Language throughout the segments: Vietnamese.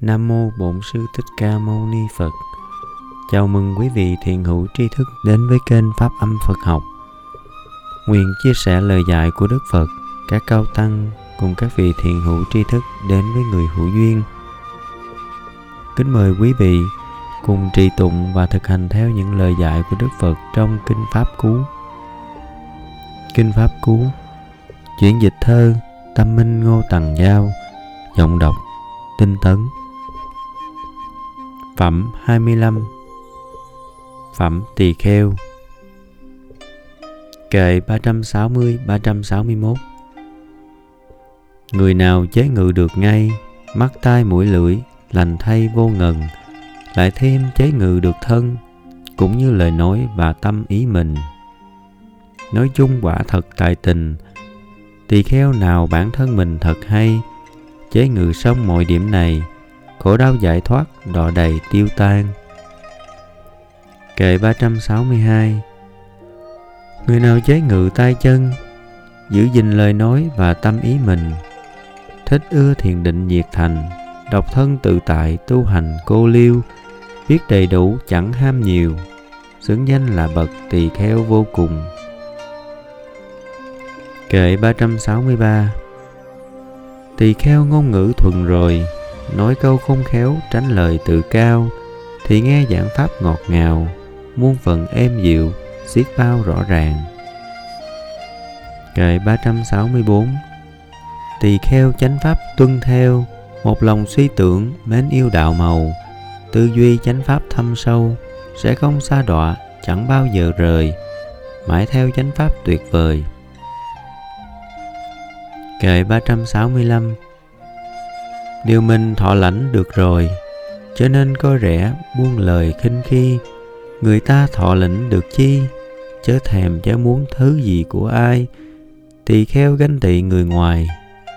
Nam mô Bổn sư Thích Ca Mâu Ni Phật. Chào mừng quý vị thiện hữu tri thức đến với kênh Pháp Âm Phật học. Nguyện chia sẻ lời dạy của Đức Phật, các cao tăng cùng các vị thiện hữu tri thức đến với người hữu duyên. Kính mời quý vị cùng trì tụng và thực hành theo những lời dạy của Đức Phật trong Kinh Pháp Cú. Kinh Pháp Cú Chuyển dịch thơ Tâm Minh Ngô Tằng Giao Giọng đọc Tinh Tấn Phẩm 25 Phẩm Tỳ Kheo. Kệ 360-361 Người nào chế ngự được ngay, Mắt tai mũi lưỡi, Lành thay vô ngần, Lại thêm chế ngự được thân, Cũng như lời nói và tâm ý mình. Nói chung quả thật tài tình, Tỳ kheo nào bản thân mình thật hay, Chế ngự xong mọi điểm này khổ đau giải thoát, đọ đầy tiêu tan. Kệ 362 Người nào chế ngự tay chân, Giữ gìn lời nói và tâm ý mình, Thích ưa thiền định nhiệt thành, Độc thân tự tại tu hành cô liêu, Biết đầy đủ chẳng ham nhiều, Xứng danh là bậc tỳ kheo vô cùng. Kệ 363 Tỳ kheo ngôn ngữ thuần rồi nói câu không khéo, tránh lời tự cao, thì nghe giảng pháp ngọt ngào, muôn phần êm dịu, xiết bao rõ ràng. Kệ 364 Tỳ kheo chánh pháp tuân theo, Một lòng suy tưởng, mến yêu đạo màu, Tư duy chánh pháp thâm sâu, Sẽ không xa đọa, chẳng bao giờ rời, Mãi theo chánh pháp tuyệt vời. Kệ 365 Điều mình thọ lãnh được rồi, Cho nên coi rẻ buông lời khinh khi. Người ta thọ lĩnh được chi? Chớ thèm chớ muốn thứ gì của ai. Tỳ kheo ganh tị người ngoài,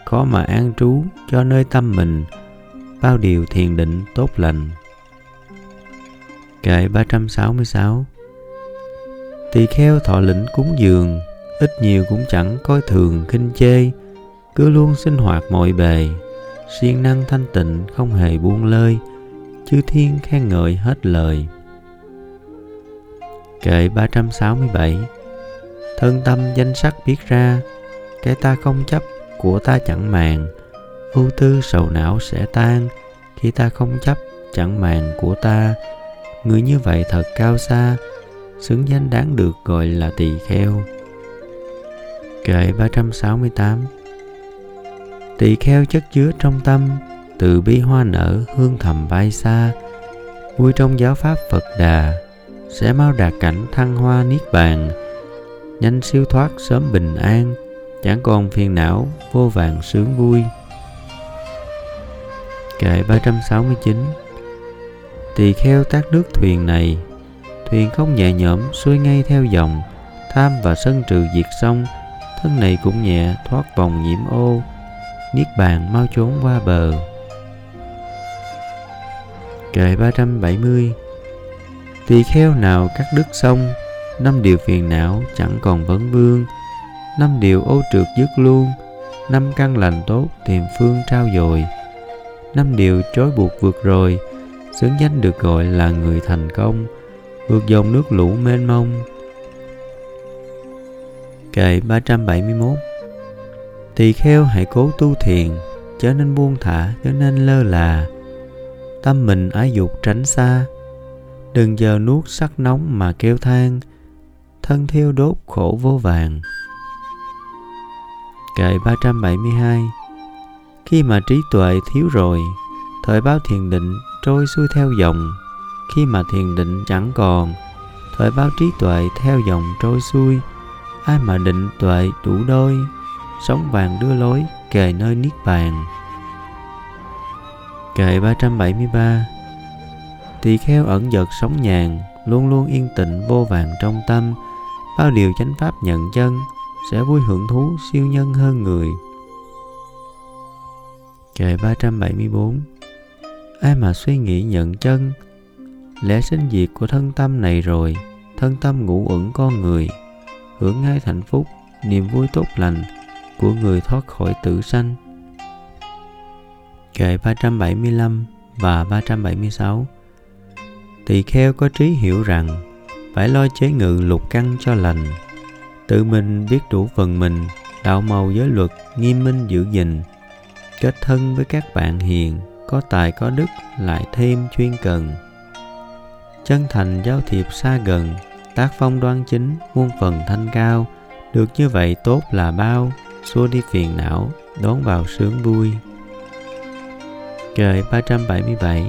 khó mà an trú cho nơi tâm mình. Bao điều thiền định tốt lành. Kệ 366 Tỳ kheo thọ lĩnh cúng dường, Ít nhiều cũng chẳng coi thường khinh chê, Cứ luôn sinh hoạt mọi bề siêng năng thanh tịnh không hề buông lơi, chư thiên khen ngợi hết lời. Kệ 367 thân tâm danh sắc biết ra cái ta không chấp của ta chẳng màng, ưu tư sầu não sẽ tan, khi ta không chấp chẳng màng của ta. Người như vậy thật cao xa, xứng danh đáng được gọi là tỳ kheo. Kệ 368 tỳ kheo chất chứa trong tâm, từ bi hoa nở hương thầm bay xa. Vui trong giáo pháp phật đà, sẽ mau đạt cảnh thăng hoa niết bàn. Nhanh siêu thoát sớm bình an, chẳng còn phiền não, vô vàng sướng vui. Kệ 369 Tỳ kheo tác nước thuyền này, Thuyền không nhẹ nhõm xuôi ngay theo dòng, Tham và sân trừ diệt xong, Thân này cũng nhẹ thoát vòng nhiễm ô. Niết bàn mau trốn qua bờ. Kệ 370 Tỳ kheo nào cắt đứt xong, Năm điều phiền não chẳng còn vấn vương, Năm điều ô trượt dứt luôn, Năm căn lành tốt tìm phương trao dồi, Năm điều trói buộc vượt rồi, Xứng danh được gọi là người thành công, Vượt dòng nước lũ mênh mông. Kệ 371 tỳ kheo hãy cố tu thiền, chớ nên buông thả, chớ nên lơ là. Tâm mình ái dục tránh xa, đừng giờ nuốt sắc nóng mà kêu than. Thân thiêu đốt khổ vô vàng. Kệ 372 Khi mà trí tuệ thiếu rồi, Thời báo thiền định trôi xuôi theo dòng. Khi mà thiền định chẳng còn, Thời báo trí tuệ theo dòng trôi xuôi. Ai mà định tuệ đủ đôi? Sống vàng đưa lối kề nơi Niết Bàn. Kệ 373 Tỳ kheo ẩn giật sống nhàn, Luôn luôn yên tịnh vô vàng trong tâm. Bao điều chánh pháp nhận chân Sẽ vui hưởng thú siêu nhân hơn người. Kệ 374 Ai mà suy nghĩ nhận chân? Lẽ sinh diệt của thân tâm này rồi, Thân tâm ngủ ẩn con người, Hưởng ngay hạnh phúc, Niềm vui tốt lành của người thoát khỏi tử sanh. Kệ 375 và 376 Tỳ kheo có trí hiểu rằng phải lo chế ngự lục căn cho lành, tự mình biết đủ phần mình, đạo màu giới luật, nghiêm minh giữ gìn, kết thân với các bạn hiền, có tài có đức, lại thêm chuyên cần. Chân thành giao thiệp xa gần, tác phong đoan chính, muôn phần thanh cao, được như vậy tốt là bao xua đi phiền não đón vào sướng vui. Kệ 377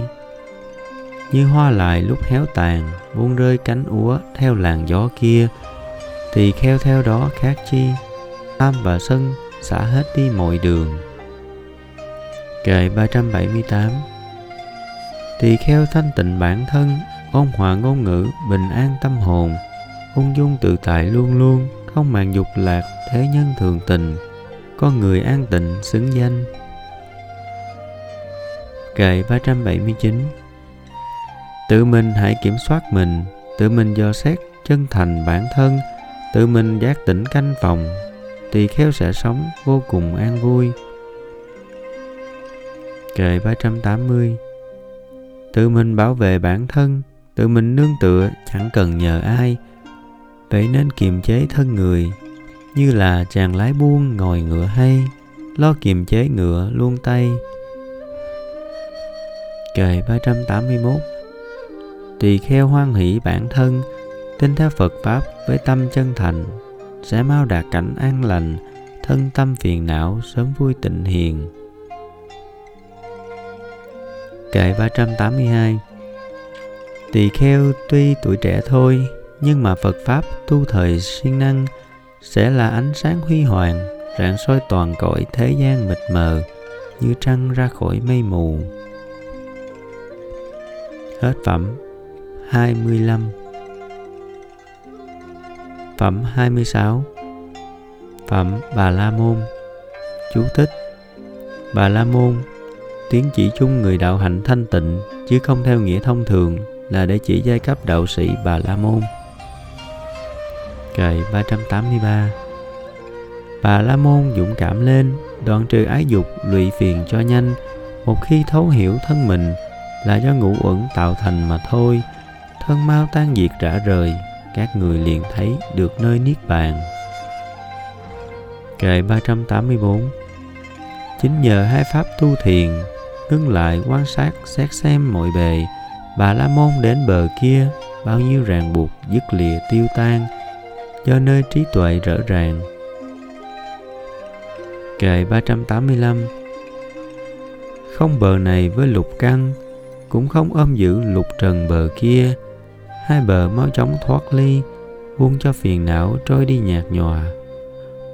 Như hoa lại lúc héo tàn buông rơi cánh úa theo làn gió kia, thì kheo theo đó khác chi? Tham và sân xả hết đi mọi đường. Kệ 378 Tỳ kheo thanh tịnh bản thân, ôn hòa ngôn ngữ, bình an tâm hồn, ung dung tự tại luôn luôn không màng dục lạc thế nhân thường tình, con người an tịnh, xứng danh. Kệ 379 Tự mình hãy kiểm soát mình, Tự mình dò xét chân thành bản thân, Tự mình giác tỉnh canh phòng, Tỳ khéo sẽ sống vô cùng an vui. Kệ 380 Tự mình bảo vệ bản thân, Tự mình nương tựa, chẳng cần nhờ ai. Vậy nên kiềm chế thân người, Như là chàng lái buông ngồi ngựa hay Lo kiềm chế ngựa luôn tay. Kệ 381 Tỳ kheo hoan hỷ bản thân, Tin theo Phật Pháp với tâm chân thành, Sẽ mau đạt cảnh an lành, Thân tâm phiền não, sớm vui tịnh hiền. Kệ 382 Tỳ kheo tuy tuổi trẻ thôi nhưng mà Phật Pháp tu thời siêng năng Sẽ là ánh sáng huy hoàng, Rạng soi toàn cõi thế gian mịt mờ Như trăng ra khỏi mây mù. Hết phẩm 25 Phẩm 26 Phẩm Bà La Môn. Chú thích, Bà La Môn, Tiếng chỉ chung người đạo hạnh thanh tịnh chứ không theo nghĩa thông thường là để chỉ giai cấp đạo sĩ Bà La Môn. Kệ 383 Bà La Môn dũng cảm lên, đoạn trừ ái dục lụy phiền cho nhanh, một khi thấu hiểu thân mình là do ngũ uẩn tạo thành mà thôi. Thân mau tan diệt rã rời các người liền thấy được nơi niết bàn. Kệ 384 chính nhờ hai pháp tu thiền ngưng lại quan sát xét xem mọi bề bà la môn đến bờ kia bao nhiêu ràng buộc dứt lìa tiêu tan do nơi trí tuệ rõ ràng. Kệ 385 không bờ này với lục căn cũng không ôm giữ lục trần bờ kia. Hai bờ mau chóng thoát ly, buông cho phiền não trôi đi nhạt nhòa.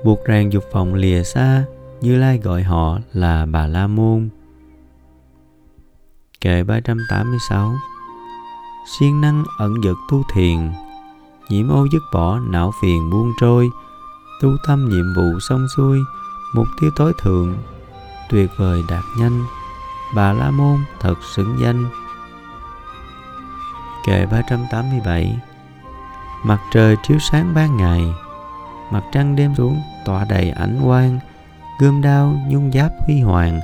Buộc ràng dục vọng lìa xa, như lai gọi họ là bà la môn. Kệ 386 siêng năng ẩn dật tu thiền nhiễm ô dứt bỏ não phiền buông trôi, tu tâm nhiệm vụ xong xuôi, mục tiêu tối thượng, tuyệt vời đạt nhanh. Bà La Môn thật xứng danh. Kệ 387 Mặt trời chiếu sáng ban ngày, Mặt trăng đêm xuống tỏa đầy ảnh quang, Gươm đao nhung giáp huy hoàng,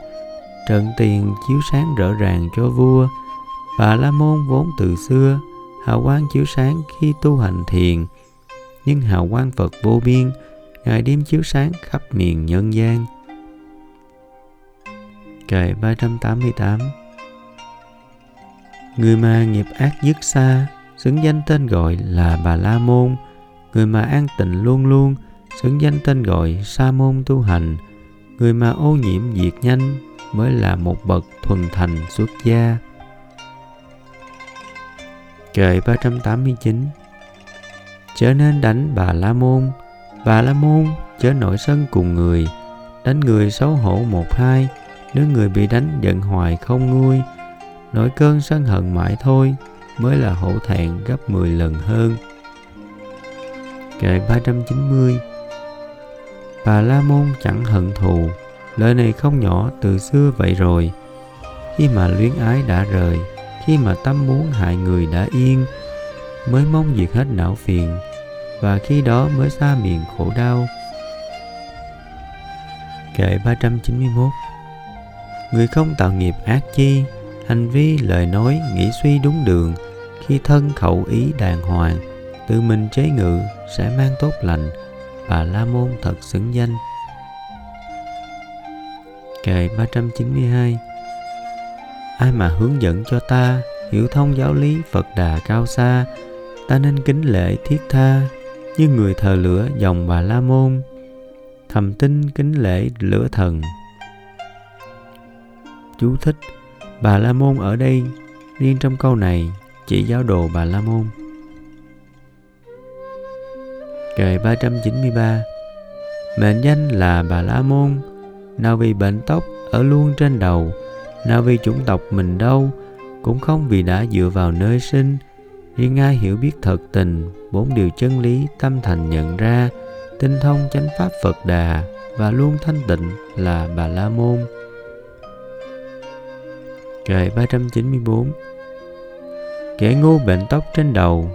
Trận tiền chiếu sáng rõ ràng cho vua. Bà La Môn vốn từ xưa Hào quang chiếu sáng khi tu hành thiền. Nhưng hào quang Phật vô biên, Ngày đêm chiếu sáng khắp miền nhân gian. Kệ 388 Người mà nghiệp ác dứt xa, Xứng danh tên gọi là Bà La Môn. Người mà an tịnh luôn luôn, Xứng danh tên gọi Sa Môn tu hành. Người mà ô nhiễm diệt nhanh Mới là một bậc thuần thành xuất gia. Kệ 389 Chớ nên đánh Bà La Môn. Bà La Môn chớ nổi sân cùng người. Đánh người xấu hổ một hai, nếu người bị đánh giận hoài không nguôi. Nổi cơn sân hận mãi thôi, Mới là hổ thẹn gấp 10 lần hơn. Kệ 390 Bà La Môn chẳng hận thù. Lời này không nhỏ từ xưa vậy rồi. Khi mà luyến ái đã rời khi mà tâm muốn hại người đã yên, Mới mong diệt hết não phiền, Và khi đó mới xa miền khổ đau. Kệ 391 người không tạo nghiệp ác chi, hành vi, lời nói, nghĩ suy đúng đường, khi thân khẩu ý đàng hoàng, tự mình chế ngự sẽ mang tốt lành, và la môn thật xứng danh. Kệ 392 Ai mà hướng dẫn cho ta hiểu thông giáo lý Phật Đà cao xa, ta nên kính lễ thiết tha như người thờ lửa dòng bà la môn. Thầm tin kính lễ lửa thần. Chú thích, bà la môn ở đây. Riêng trong câu này chỉ giáo đồ bà la môn. Kệ 393 mệnh danh là bà la môn. Nào vì bệnh tóc ở luôn trên đầu nào vì chủng tộc mình đâu, cũng không vì đã dựa vào nơi sinh. Riêng ai hiểu biết thật tình, bốn điều chân lý tâm thành nhận ra, tinh thông chánh pháp phật đà và luôn thanh tịnh là bà la môn. Kệ 394 kẻ ngu bệnh tóc trên đầu,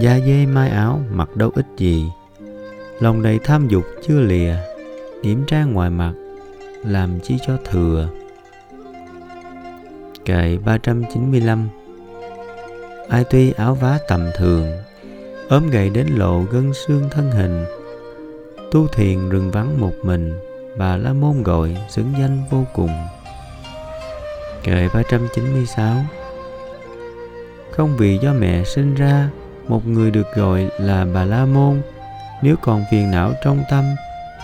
da dê mai áo mặc đâu ích gì. Lòng đầy tham dục chưa lìa, điểm trang ngoài mặt, làm chi cho thừa kệ 395 ai tuy áo vá tầm thường, ốm gầy đến lộ gân xương thân hình, tu thiền rừng vắng một mình, bà la môn gọi xứng danh vô cùng. Kệ 396 không vì do mẹ sinh ra, một người được gọi là bà la môn, nếu còn phiền não trong tâm,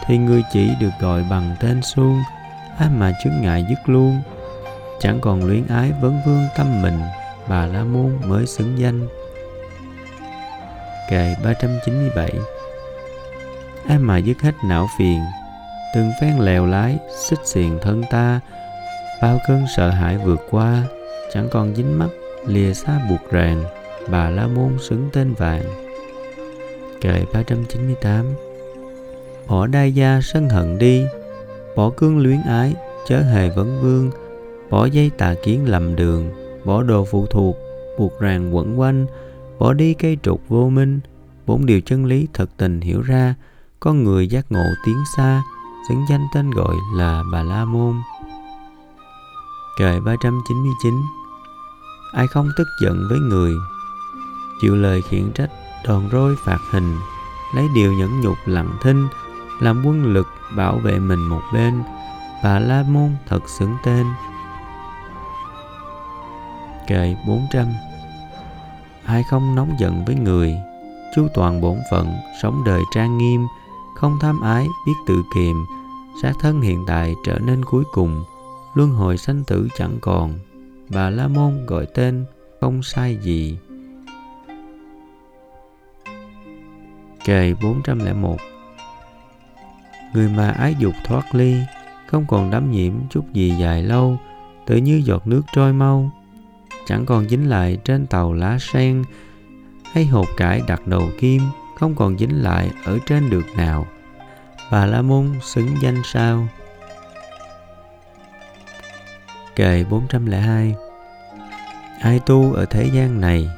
thì người chỉ được gọi bằng tên suông ai mà chướng ngại dứt luôn chẳng còn luyến ái vấn vương tâm mình, bà la môn mới xứng danh. Kệ 397 ai mà dứt hết não phiền, từng phen lèo lái, xích xiềng thân ta. Bao cơn sợ hãi vượt qua, chẳng còn dính mắt, lìa xa buộc ràng, bà la môn xứng tên vàng. Kệ 398 bỏ đai gia sân hận đi, bỏ cương luyến ái, chớ hề vấn vương bỏ dây tà kiến lầm đường, bỏ đồ phụ thuộc, buộc ràng quẩn quanh, bỏ đi cây trục vô minh. Bốn điều chân lý thật tình hiểu ra con người giác ngộ tiến xa, xứng danh tên gọi là bà la môn. Kệ 399 ai không tức giận với người, chịu lời khiển trách, đòn roi phạt hình, lấy điều nhẫn nhục lặng thinh, làm quân lực bảo vệ mình một bên, bà la môn thật xứng tên kệ 400 ai không nóng giận với người, chú toàn bổn phận sống đời trang nghiêm, không tham ái, biết tự kiềm sát thân hiện tại trở nên cuối cùng, luân hồi sanh tử chẳng còn. Bà la môn gọi tên, không sai gì. Kệ 401 Người mà ái dục thoát ly, Không còn đắm nhiễm chút gì dài lâu, Tự như giọt nước trôi mau Chẳng còn dính lại trên tàu lá sen Hay hột cải đặt đầu kim, Không còn dính lại ở trên được nào. Bà La Môn xứng danh sao? Kệ 402 Ai tu ở thế gian này,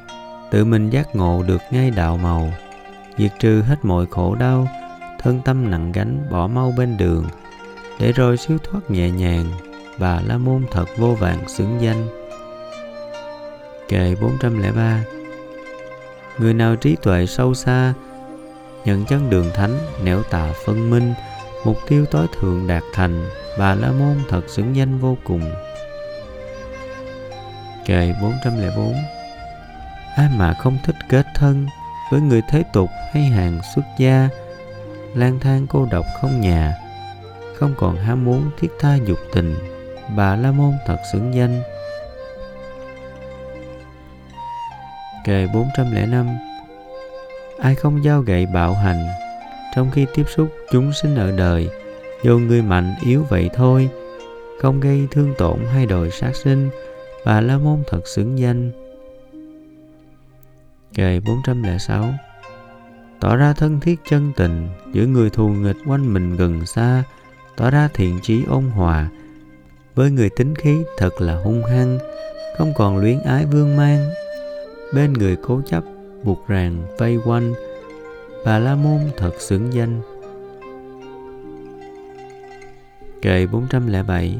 Tự mình giác ngộ được ngay đạo màu. Diệt trừ hết mọi khổ đau, Thân tâm nặng gánh bỏ mau bên đường. Để rồi siêu thoát nhẹ nhàng, Bà La Môn thật vô vàng xứng danh. Kệ 403 Người nào trí tuệ sâu xa, Nhận chân đường thánh, nẻo tà phân minh, Mục tiêu tối thượng đạt thành, Bà La Môn thật xứng danh vô cùng. Kệ 404 Ai mà không thích kết thân Với người thế tục hay hàng xuất gia, lang thang cô độc không nhà, Không còn ham muốn thiết tha dục tình, Bà La Môn thật xứng danh. Kề 405 Ai không giao gậy bạo hành, Trong khi tiếp xúc chúng sinh ở đời, Dù người mạnh yếu vậy thôi, Không gây thương tổn hay đòi sát sinh, Bà La Môn thật xứng danh. Kề 406 Tỏ ra thân thiết chân tình Giữa người thù nghịch quanh mình gần xa, Tỏ ra thiện trí ôn hòa, Với người tính khí thật là hung hăng, Không còn luyến ái vương mang. Bên người cố chấp, buộc ràng vây quanh. Bà La Môn thật xứng danh. Kệ 407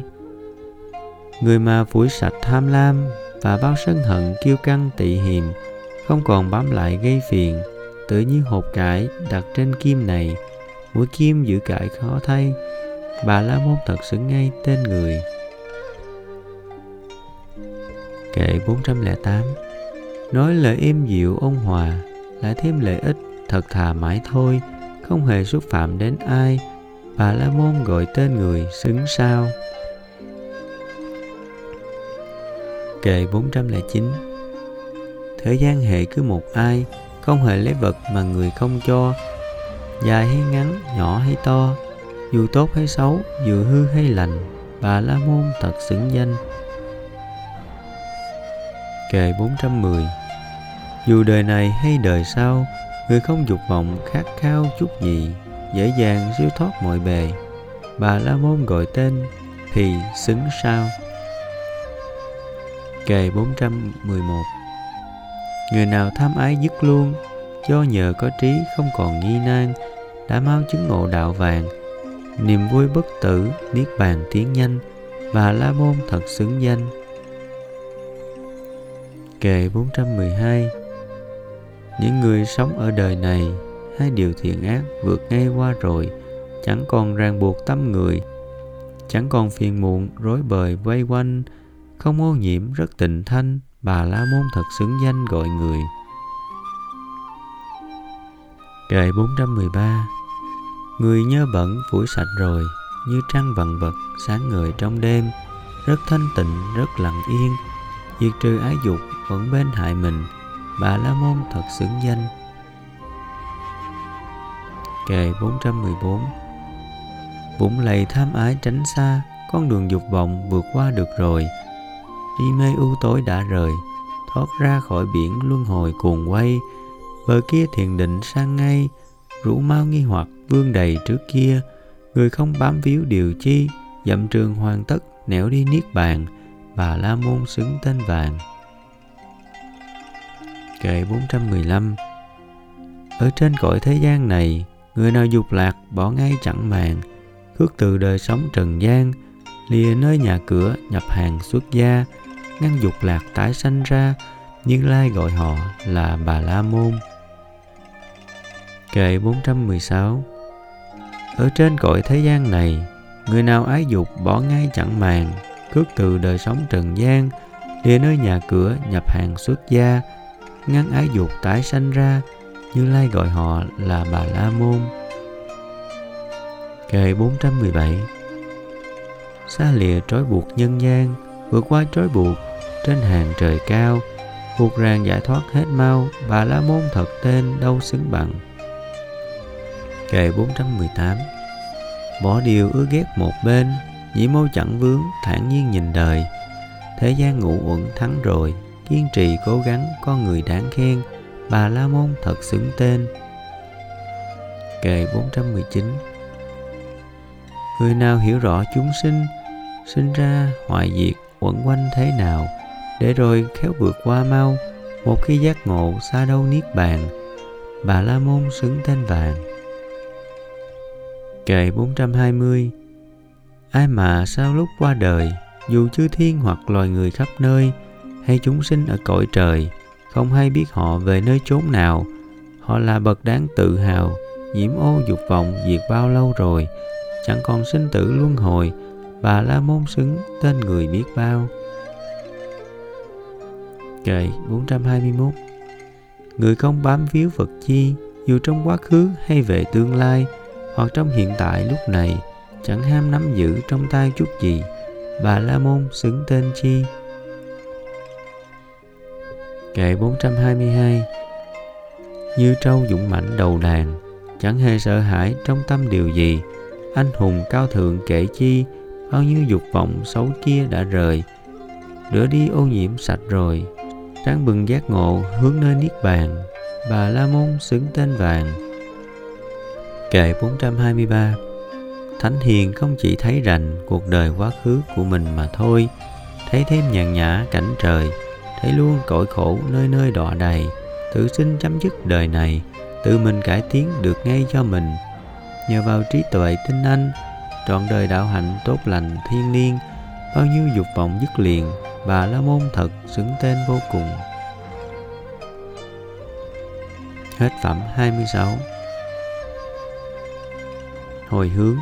người mà phủi sạch tham lam và bao sân hận kiêu căng tị hiềm, không còn bám lại gây phiền, tự như hộp cải đặt trên kim này. Mũi kim giữ cải khó thay, bà la môn thật xứng ngay tên người. Kệ 408 nói lời êm dịu ôn hòa lại thêm lợi ích thật thà mãi thôi không hề xúc phạm đến ai. Bà la môn gọi tên người xứng sao. Kệ 409 Thời gian hệ cứ một ai Không hề lấy vật mà người không cho Dài hay ngắn, nhỏ hay to Dù tốt hay xấu, dù hư hay lành Bà La Môn thật xứng danh. Kệ 410 Dù đời này hay đời sau, Người không dục vọng khát khao chút gì, Dễ dàng siêu thoát mọi bề. Bà La Môn gọi tên Thì xứng sao? Kệ 411 Người nào tham ái dứt luôn, Do nhờ có trí không còn nghi nan, Đã mau chứng ngộ đạo vàng. Niềm vui bất tử, Niết bàn tiến nhanh Và la môn thật xứng danh. Kệ 412 Những người sống ở đời này, Hai điều thiện ác vượt ngay qua rồi, Chẳng còn ràng buộc tâm người, Chẳng còn phiền muộn rối bời vây quanh, không ô nhiễm rất tịnh thanh, bà la môn thật xứng danh gọi người. Kệ 413 người nhớ bẩn phủi sạch rồi, như trăng vằn vật sáng ngời trong đêm, rất thanh tịnh, rất lặng yên, diệt trừ ái dục vẫn bên hại mình, bà la môn thật xứng danh. Kệ 414 Vũng lầy tham ái tránh xa, Con đường dục vọng vượt qua được rồi. Đi mê u tối đã rời, thoát ra khỏi biển luân hồi cuồng quay. Bờ kia thiền định sang ngay, rủ mau nghi hoặc vương đầy trước kia. Người không bám víu điều chi, dậm trường hoàn tất, nẻo đi niết bàn. Bà la môn xứng tên vàng kệ 415 ở trên cõi thế gian này, người nào dục lạc bỏ ngay chẳng màng, khước từ đời sống trần gian, lìa nơi nhà cửa, nhập hàng xuất gia, ngăn dục lạc tái sanh ra, Như Lai gọi họ là Bà La Môn. Kệ 416 Ở trên cõi thế gian này, Người nào ái dục bỏ ngay chẳng màng Cước từ đời sống trần gian, Lìa nơi nhà cửa, nhập hàng xuất gia Ngăn ái dục tái sanh ra, Như Lai gọi họ là Bà La Môn. Kệ 417 Xa lìa trói buộc nhân gian, Vượt qua trói buộc trên hàng trời cao, buộc ràng giải thoát hết mau, bà la môn thật tên đâu xứng bằng. Kệ 418 bỏ điều ưa ghét một bên, nhĩ mâu chẳng vướng, thản nhiên nhìn đời. Thế gian ngủ uẩn thắng rồi kiên trì cố gắng con người đáng khen, bà la môn thật xứng tên. Kệ 419 người nào hiểu rõ chúng sinh sinh ra, hoại diệt, quẩn quanh thế nào, để rồi khéo vượt qua mau, một khi giác ngộ xa đâu niết bàn, bà la môn xứng tên vàng. Kệ 420 ai mà sau lúc qua đời, dù chư thiên hoặc loài người khắp nơi hay chúng sinh ở cõi trời, không hay biết họ về nơi chốn nào. Họ là bậc đáng tự hào, nhiễm ô dục vọng diệt bao lâu rồi. Chẳng còn sinh tử luân hồi, bà la môn xứng tên người biết bao. Kệ 421 Người không bám víu vật chi, dù trong quá khứ hay về tương lai, hoặc trong hiện tại lúc này, chẳng ham nắm giữ trong tay chút gì. Bà la môn xứng tên chi kệ 422 như trâu dũng mãnh đầu đàn, chẳng hề sợ hãi trong tâm điều gì. Anh hùng cao thượng kể chi, bao nhiêu dục vọng xấu kia đã rời. Rửa đi ô nhiễm sạch rồi sáng bừng giác ngộ hướng nơi niết bàn. Bà la môn xứng tên vàng. Kệ 423 Thánh Hiền không chỉ thấy rành cuộc đời quá khứ của mình mà thôi, Thấy thêm nhàn nhã cảnh trời. Thấy luôn cõi khổ nơi nơi đọa đầy, Tự sinh chấm dứt đời này, Tự mình cải tiến được ngay cho mình. Nhờ vào trí tuệ tinh anh, Trọn đời đạo hạnh tốt lành thiên liêng, bao nhiêu dục vọng dứt liền, bà la môn thật xứng tên vô cùng. Hết phẩm 26 hồi hướng,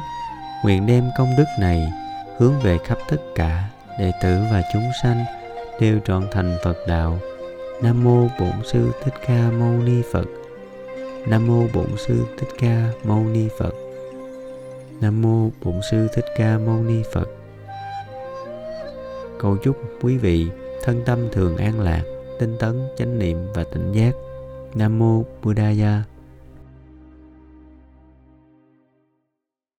nguyện đem công đức này hướng về khắp tất cả đệ tử và chúng sanh đều trọn thành Phật đạo. Nam mô Bổn sư Thích Ca Mâu Ni Phật. Nam mô Bổn sư Thích Ca Mâu Ni Phật. Nam mô Bổn sư Thích Ca Mâu Ni Phật. Cầu chúc quý vị thân tâm thường an lạc, tinh tấn, chánh niệm và tỉnh giác. Nam mô Buddhaya.